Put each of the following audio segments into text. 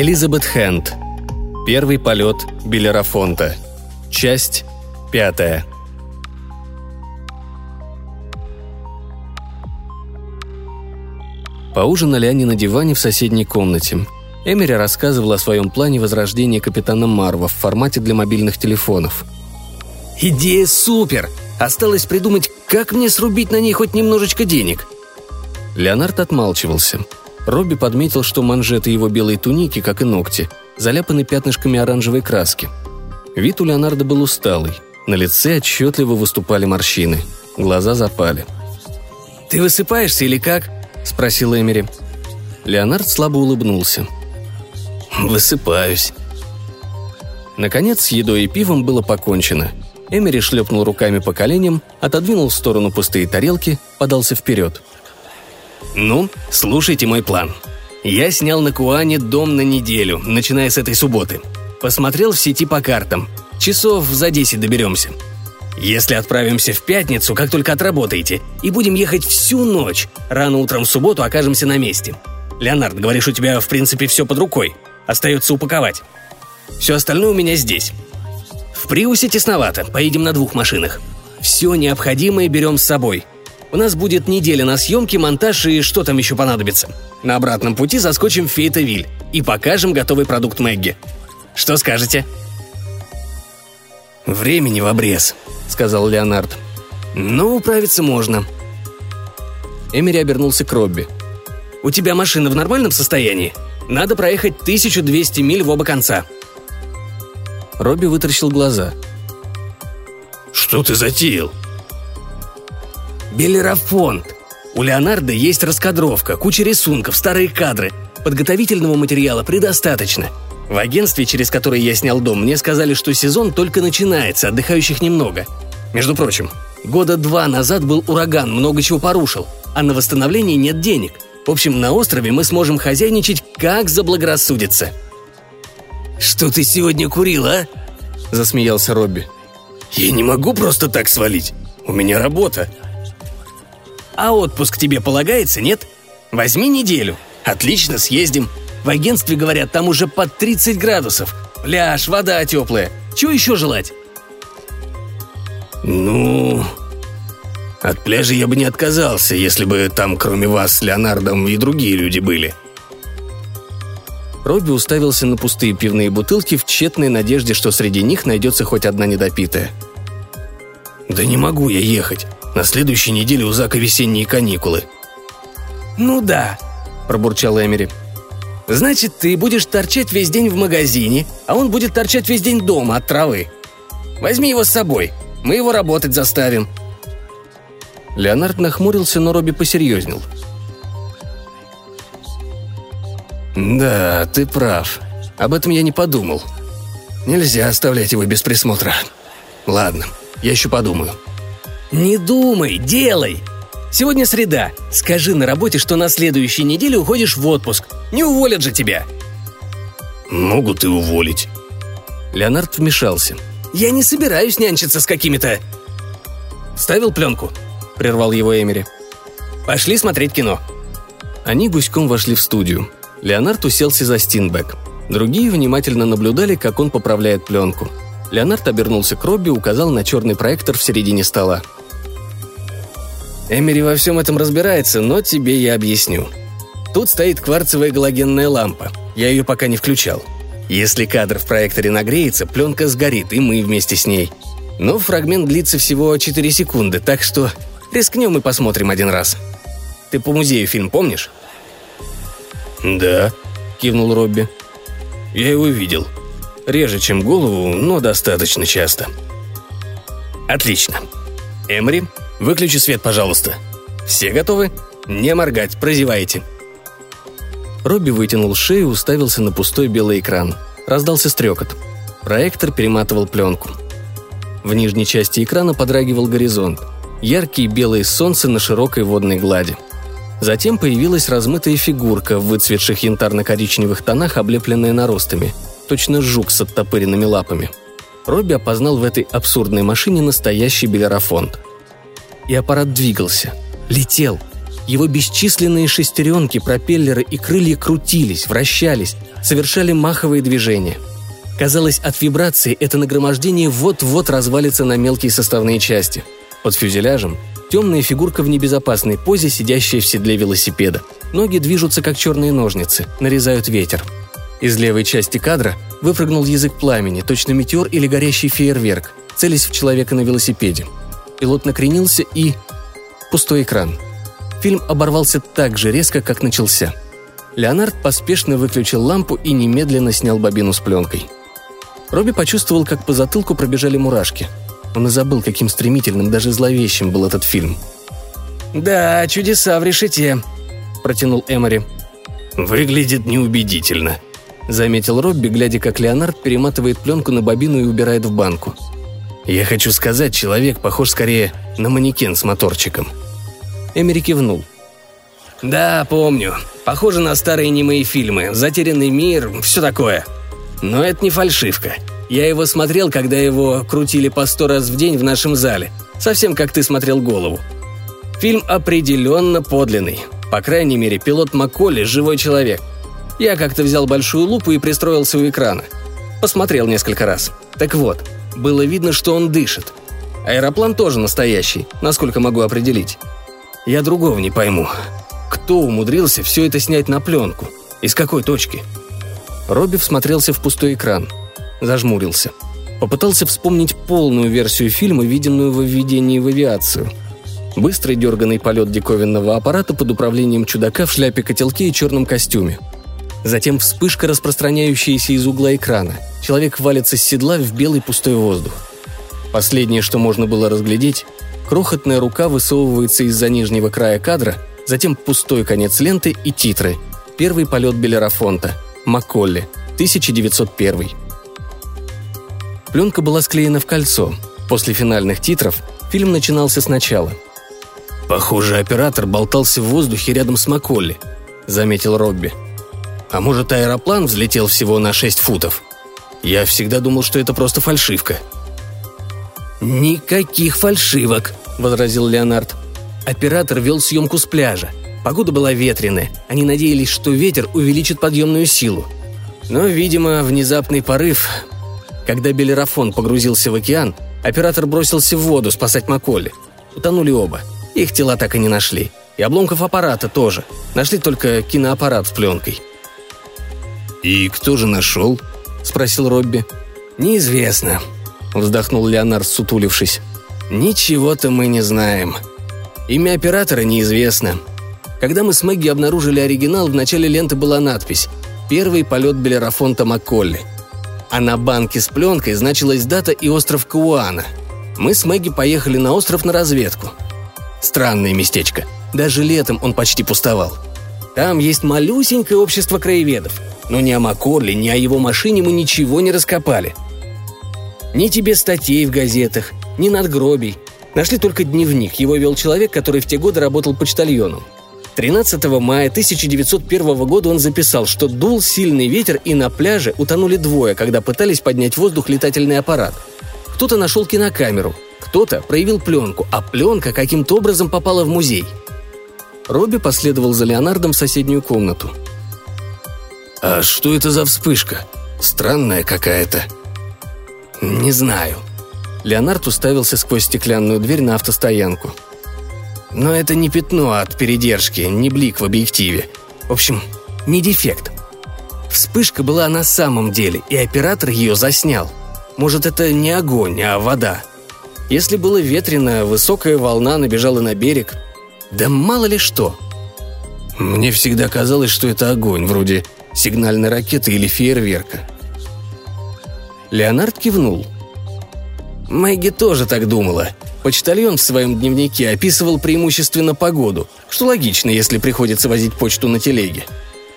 Элизабет Хэнд. Первый полет Биллера Фонта. Часть пятая. Поужинали они на диване в соседней комнате. Эмери рассказывала о своем плане возрождения капитана Марва в формате для мобильных телефонов. «Идея супер! Осталось придумать, как мне срубить на ней хоть немножечко денег». Леонард отмалчивался. Робби подметил, что манжеты его белой туники, как и ногти, заляпаны пятнышками оранжевой краски. Вид у Леонарда был усталый. На лице отчетливо выступали морщины. Глаза запали. «Ты высыпаешься или как?» – спросил Эмери. Леонард слабо улыбнулся. «Высыпаюсь». Наконец, с едой и пивом было покончено. Эмери шлепнул руками по коленям, отодвинул в сторону пустые тарелки, подался вперед. «Ну, слушайте мой план. Я снял на Куане дом на неделю, начиная с этой субботы. Посмотрел в сети по картам. Часов за 10 доберемся. Если отправимся в пятницу, как только отработаете, и будем ехать всю ночь, рано утром в субботу окажемся на месте. Леонард, говоришь, у тебя в принципе все под рукой. Остается упаковать. Все остальное у меня здесь. В Приусе тесновато, поедем на двух машинах. Все необходимое берем с собой. У нас будет неделя на съемки, монтаж и что там еще понадобится. На обратном пути заскочим в Фейтовиль и покажем готовый продукт Мэгги. Что скажете?» «Времени в обрез», — сказал Леонард. «Но управиться можно». Эмери обернулся к Робби. «У тебя машина в нормальном состоянии? Надо проехать 1200 миль в оба конца». Робби вытаращил глаза. «Что ты затеял?» «Белерафонт. У Леонардо есть раскадровка, куча рисунков, старые кадры. Подготовительного материала предостаточно. В агентстве, через которое я снял дом, мне сказали, что сезон только начинается, отдыхающих немного. Между прочим, года два назад был ураган, много чего порушил, а на восстановление нет денег. В общем, на острове мы сможем хозяйничать, как заблагорассудится». «Что ты сегодня курил, а?» – засмеялся Робби. «Я не могу просто так свалить. У меня работа». «А отпуск тебе полагается, нет? Возьми неделю. Отлично, съездим. В агентстве говорят, там уже под 30 градусов. Пляж, вода теплая. Чего еще желать?» «Ну...» «От пляжа я бы не отказался, если бы там кроме вас с Леонардом и другие люди были», Робби уставился на пустые пивные бутылки в тщетной надежде, что среди них найдется хоть одна недопитая. «Да не могу я ехать. На следующей неделе у Зака весенние каникулы». «Ну да», – пробурчал Эмери. «Значит, ты будешь торчать весь день в магазине, а он будет торчать весь день дома от травы. Возьми его с собой, мы его работать заставим». Леонард нахмурился, но Робби посерьезнел – «Да, ты прав. Об этом я не подумал. Нельзя оставлять его без присмотра. Ладно, я еще подумаю». «Не думай, делай!» Сегодня среда. Скажи на работе, что на следующей неделе уходишь в отпуск. Не уволят же тебя. Могут и уволить. Леонард вмешался. Я не собираюсь нянчиться с какими-то... Ставил пленку? Прервал его Эмери. Пошли смотреть кино. Они гуськом вошли в студию. Леонард уселся за Стинбэк. Другие внимательно наблюдали, как он поправляет пленку. Леонард обернулся к Робби и указал на черный проектор в середине стола. «Эмери во всем этом разбирается, но тебе я объясню. Тут стоит кварцевая галогенная лампа. Я ее пока не включал. Если кадр в проекторе нагреется, пленка сгорит, и мы вместе с ней. Но фрагмент длится всего 4 секунды, так что рискнем и посмотрим один раз. Ты по музею фильм помнишь?» «Да», — кивнул Робби. «Я его видел. Реже, чем голову, но достаточно часто». «Отлично. Эмри, выключи свет, пожалуйста. Все готовы? Не моргать, прозевайте». Робби вытянул шею и уставился на пустой белый экран. Раздался стрекот. Проектор перематывал пленку. В нижней части экрана подрагивал горизонт. Яркие белые солнце на широкой водной глади – Затем появилась размытая фигурка в выцветших янтарно-коричневых тонах, облепленная наростами. Точно жук с оттопыренными лапами. Робби опознал в этой абсурдной машине настоящий белерафонт. И аппарат двигался. Летел. Его бесчисленные шестеренки, пропеллеры и крылья крутились, вращались, совершали маховые движения. Казалось, от вибрации это нагромождение вот-вот развалится на мелкие составные части. Под фюзеляжем темная фигурка в небезопасной позе, сидящая в седле велосипеда. Ноги движутся, как черные ножницы, нарезают ветер. Из левой части кадра выпрыгнул язык пламени, точно метеор или горящий фейерверк, целясь в человека на велосипеде. Пилот накренился и... Пустой экран – Фильм оборвался так же резко, как начался. Леонард поспешно выключил лампу и немедленно снял бобину с пленкой. Робби почувствовал, как по затылку пробежали мурашки. Он и забыл, каким стремительным, даже зловещим был этот фильм. «Да, чудеса в решете», – протянул Эмори. «Выглядит неубедительно», – заметил Робби, глядя, как Леонард перематывает пленку на бобину и убирает в банку. «Я хочу сказать, человек похож скорее на манекен с моторчиком». Эмери кивнул. «Да, помню. Похоже на старые немые фильмы. «Затерянный мир», все такое. Но это не фальшивка. Я его смотрел, когда его крутили по сто раз в день в нашем зале. Совсем как ты смотрел голову. Фильм определенно подлинный. По крайней мере, пилот Макколи – живой человек. Я как-то взял большую лупу и пристроился у экрана. Посмотрел несколько раз. Так вот, было видно, что он дышит. Аэроплан тоже настоящий, насколько могу определить. Я другого не пойму. Кто умудрился все это снять на пленку? Из какой точки? Робби всмотрелся в пустой экран. Зажмурился. Попытался вспомнить полную версию фильма, виденную во введении в авиацию. Быстрый дерганный полет диковинного аппарата под управлением чудака в шляпе-котелке и черном костюме. Затем вспышка, распространяющаяся из угла экрана. Человек валится с седла в белый пустой воздух. Последнее, что можно было разглядеть, Крохотная рука высовывается из-за нижнего края кадра, затем пустой конец ленты и титры. Первый полет Белерафонта. Макколли. 1901. Пленка была склеена в кольцо. После финальных титров фильм начинался сначала. «Похоже, оператор болтался в воздухе рядом с Макколли», — заметил Робби. «А может, аэроплан взлетел всего на 6 футов? Я всегда думал, что это просто фальшивка». «Никаких фальшивок», – возразил Леонард. Оператор вел съемку с пляжа. Погода была ветреная. Они надеялись, что ветер увеличит подъемную силу. Но, видимо, внезапный порыв... Когда Белерафон погрузился в океан, оператор бросился в воду спасать Макколи. Утонули оба. Их тела так и не нашли. И обломков аппарата тоже. Нашли только киноаппарат с пленкой. «И кто же нашел?» – спросил Робби. «Неизвестно», – вздохнул Леонард, сутулившись. «Ничего-то мы не знаем. Имя оператора неизвестно. Когда мы с Мэгги обнаружили оригинал, в начале ленты была надпись «Первый полет Белерафонта Макколли». А на банке с пленкой значилась дата и остров Кауана. Мы с Мэгги поехали на остров на разведку. Странное местечко. Даже летом он почти пустовал. Там есть малюсенькое общество краеведов. Но ни о Макколли, ни о его машине мы ничего не раскопали – ни тебе статей в газетах, ни надгробий. Нашли только дневник. Его вел человек, который в те годы работал почтальоном. 13 мая 1901 года он записал, что дул сильный ветер и на пляже утонули двое, когда пытались поднять в воздух летательный аппарат. Кто-то нашел кинокамеру, кто-то проявил пленку, а пленка каким-то образом попала в музей. Робби последовал за Леонардом в соседнюю комнату. «А что это за вспышка? Странная какая-то», «Не знаю». Леонард уставился сквозь стеклянную дверь на автостоянку. «Но это не пятно от передержки, не блик в объективе. В общем, не дефект. Вспышка была на самом деле, и оператор ее заснял. Может, это не огонь, а вода. Если было ветрено, высокая волна набежала на берег. Да мало ли что. Мне всегда казалось, что это огонь, вроде сигнальной ракеты или фейерверка. Леонард кивнул. Мэгги тоже так думала. Почтальон в своем дневнике описывал преимущественно погоду, что логично, если приходится возить почту на телеге.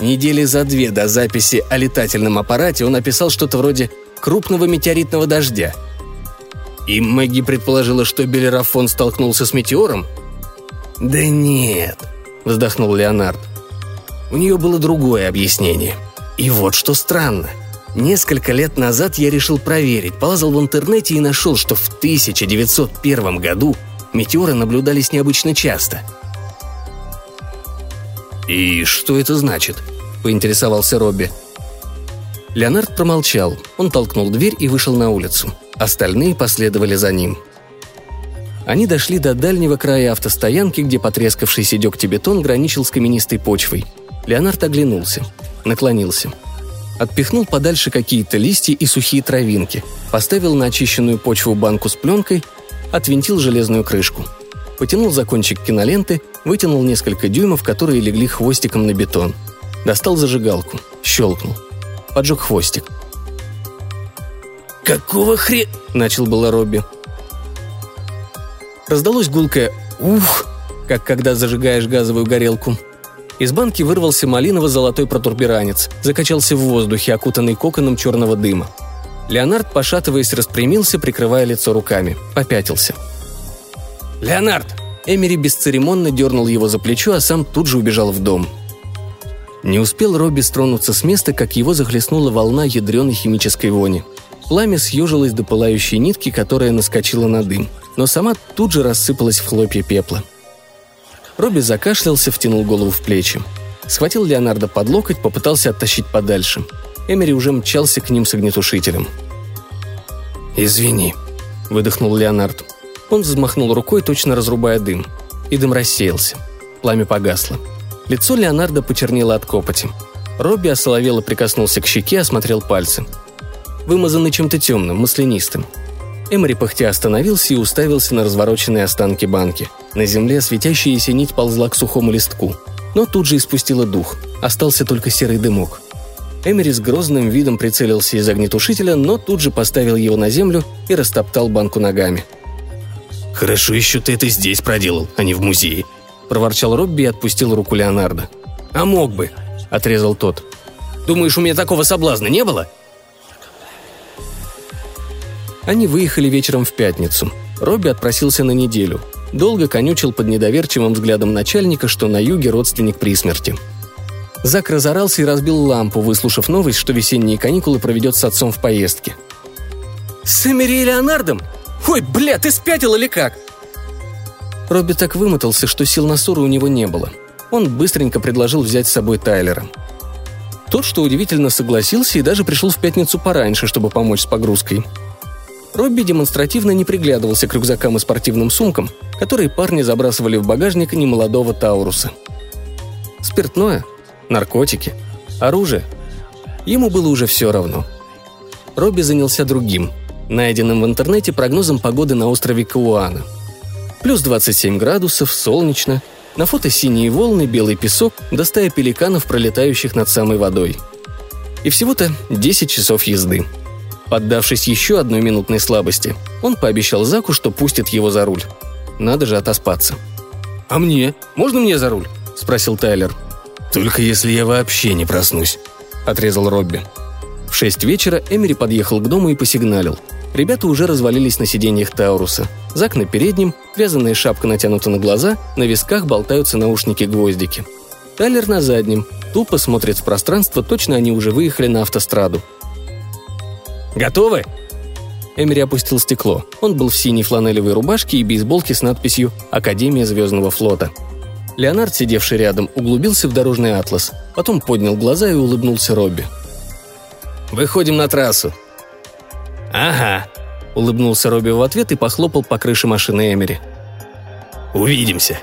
Недели за две до записи о летательном аппарате он описал что-то вроде крупного метеоритного дождя. И Мэгги предположила, что Белерафон столкнулся с метеором? «Да нет», — вздохнул Леонард. У нее было другое объяснение. И вот что странно — Несколько лет назад я решил проверить, полазал в интернете и нашел, что в 1901 году метеоры наблюдались необычно часто. «И что это значит?» – поинтересовался Робби. Леонард промолчал. Он толкнул дверь и вышел на улицу. Остальные последовали за ним. Они дошли до дальнего края автостоянки, где потрескавшийся дегтебетон граничил с каменистой почвой. Леонард оглянулся. Наклонился. Отпихнул подальше какие-то листья и сухие травинки, поставил на очищенную почву банку с пленкой, отвинтил железную крышку. Потянул за кончик киноленты, вытянул несколько дюймов, которые легли хвостиком на бетон. Достал зажигалку. Щелкнул. Поджег хвостик. «Какого хре...» – начал было Робби. Раздалось гулкое «Ух!», как когда зажигаешь газовую горелку. Из банки вырвался малиново-золотой протурбиранец, закачался в воздухе, окутанный коконом черного дыма. Леонард, пошатываясь, распрямился, прикрывая лицо руками. Попятился. «Леонард!» Эмери бесцеремонно дернул его за плечо, а сам тут же убежал в дом. Не успел Робби стронуться с места, как его захлестнула волна ядреной химической вони. Пламя съежилось до пылающей нитки, которая наскочила на дым, но сама тут же рассыпалась в хлопья пепла. Робби закашлялся, втянул голову в плечи. Схватил Леонардо под локоть, попытался оттащить подальше. Эмери уже мчался к ним с огнетушителем. «Извини», — выдохнул Леонард. Он взмахнул рукой, точно разрубая дым. И дым рассеялся. Пламя погасло. Лицо Леонардо почернело от копоти. Робби осоловело прикоснулся к щеке, осмотрел пальцы. Вымазанный чем-то темным, маслянистым. Эмори пыхтя остановился и уставился на развороченные останки банки. На земле светящаяся нить ползла к сухому листку. Но тут же испустила дух. Остался только серый дымок. Эмери с грозным видом прицелился из огнетушителя, но тут же поставил его на землю и растоптал банку ногами. «Хорошо еще ты это здесь проделал, а не в музее», – проворчал Робби и отпустил руку Леонардо. «А мог бы», – отрезал тот. «Думаешь, у меня такого соблазна не было?» Они выехали вечером в пятницу. Робби отпросился на неделю. Долго конючил под недоверчивым взглядом начальника, что на юге родственник при смерти. Зак разорался и разбил лампу, выслушав новость, что весенние каникулы проведет с отцом в поездке. «С Эмери и Леонардом? Ой, бля, ты спятил или как?» Робби так вымотался, что сил на ссору у него не было. Он быстренько предложил взять с собой Тайлера. Тот, что удивительно, согласился и даже пришел в пятницу пораньше, чтобы помочь с погрузкой. Робби демонстративно не приглядывался к рюкзакам и спортивным сумкам, которые парни забрасывали в багажник немолодого Тауруса. Спиртное, наркотики, оружие. Ему было уже все равно. Робби занялся другим, найденным в интернете прогнозом погоды на острове Кауана – Плюс 27 градусов, солнечно, на фото синие волны, белый песок, до стая пеликанов, пролетающих над самой водой. И всего-то 10 часов езды. Поддавшись еще одной минутной слабости, он пообещал Заку, что пустит его за руль. Надо же отоспаться. «А мне? Можно мне за руль?» – спросил Тайлер. «Только если я вообще не проснусь», – отрезал Робби. В шесть вечера Эмери подъехал к дому и посигналил. Ребята уже развалились на сиденьях Тауруса. Зак на переднем, вязаная шапка натянута на глаза, на висках болтаются наушники-гвоздики. Тайлер на заднем, тупо смотрит в пространство, точно они уже выехали на автостраду. «Готовы?» Эмери опустил стекло. Он был в синей фланелевой рубашке и бейсболке с надписью «Академия звездного флота». Леонард, сидевший рядом, углубился в дорожный атлас, потом поднял глаза и улыбнулся Робби. «Выходим на трассу», «Ага», — улыбнулся Робби в ответ и похлопал по крыше машины Эмери. «Увидимся»,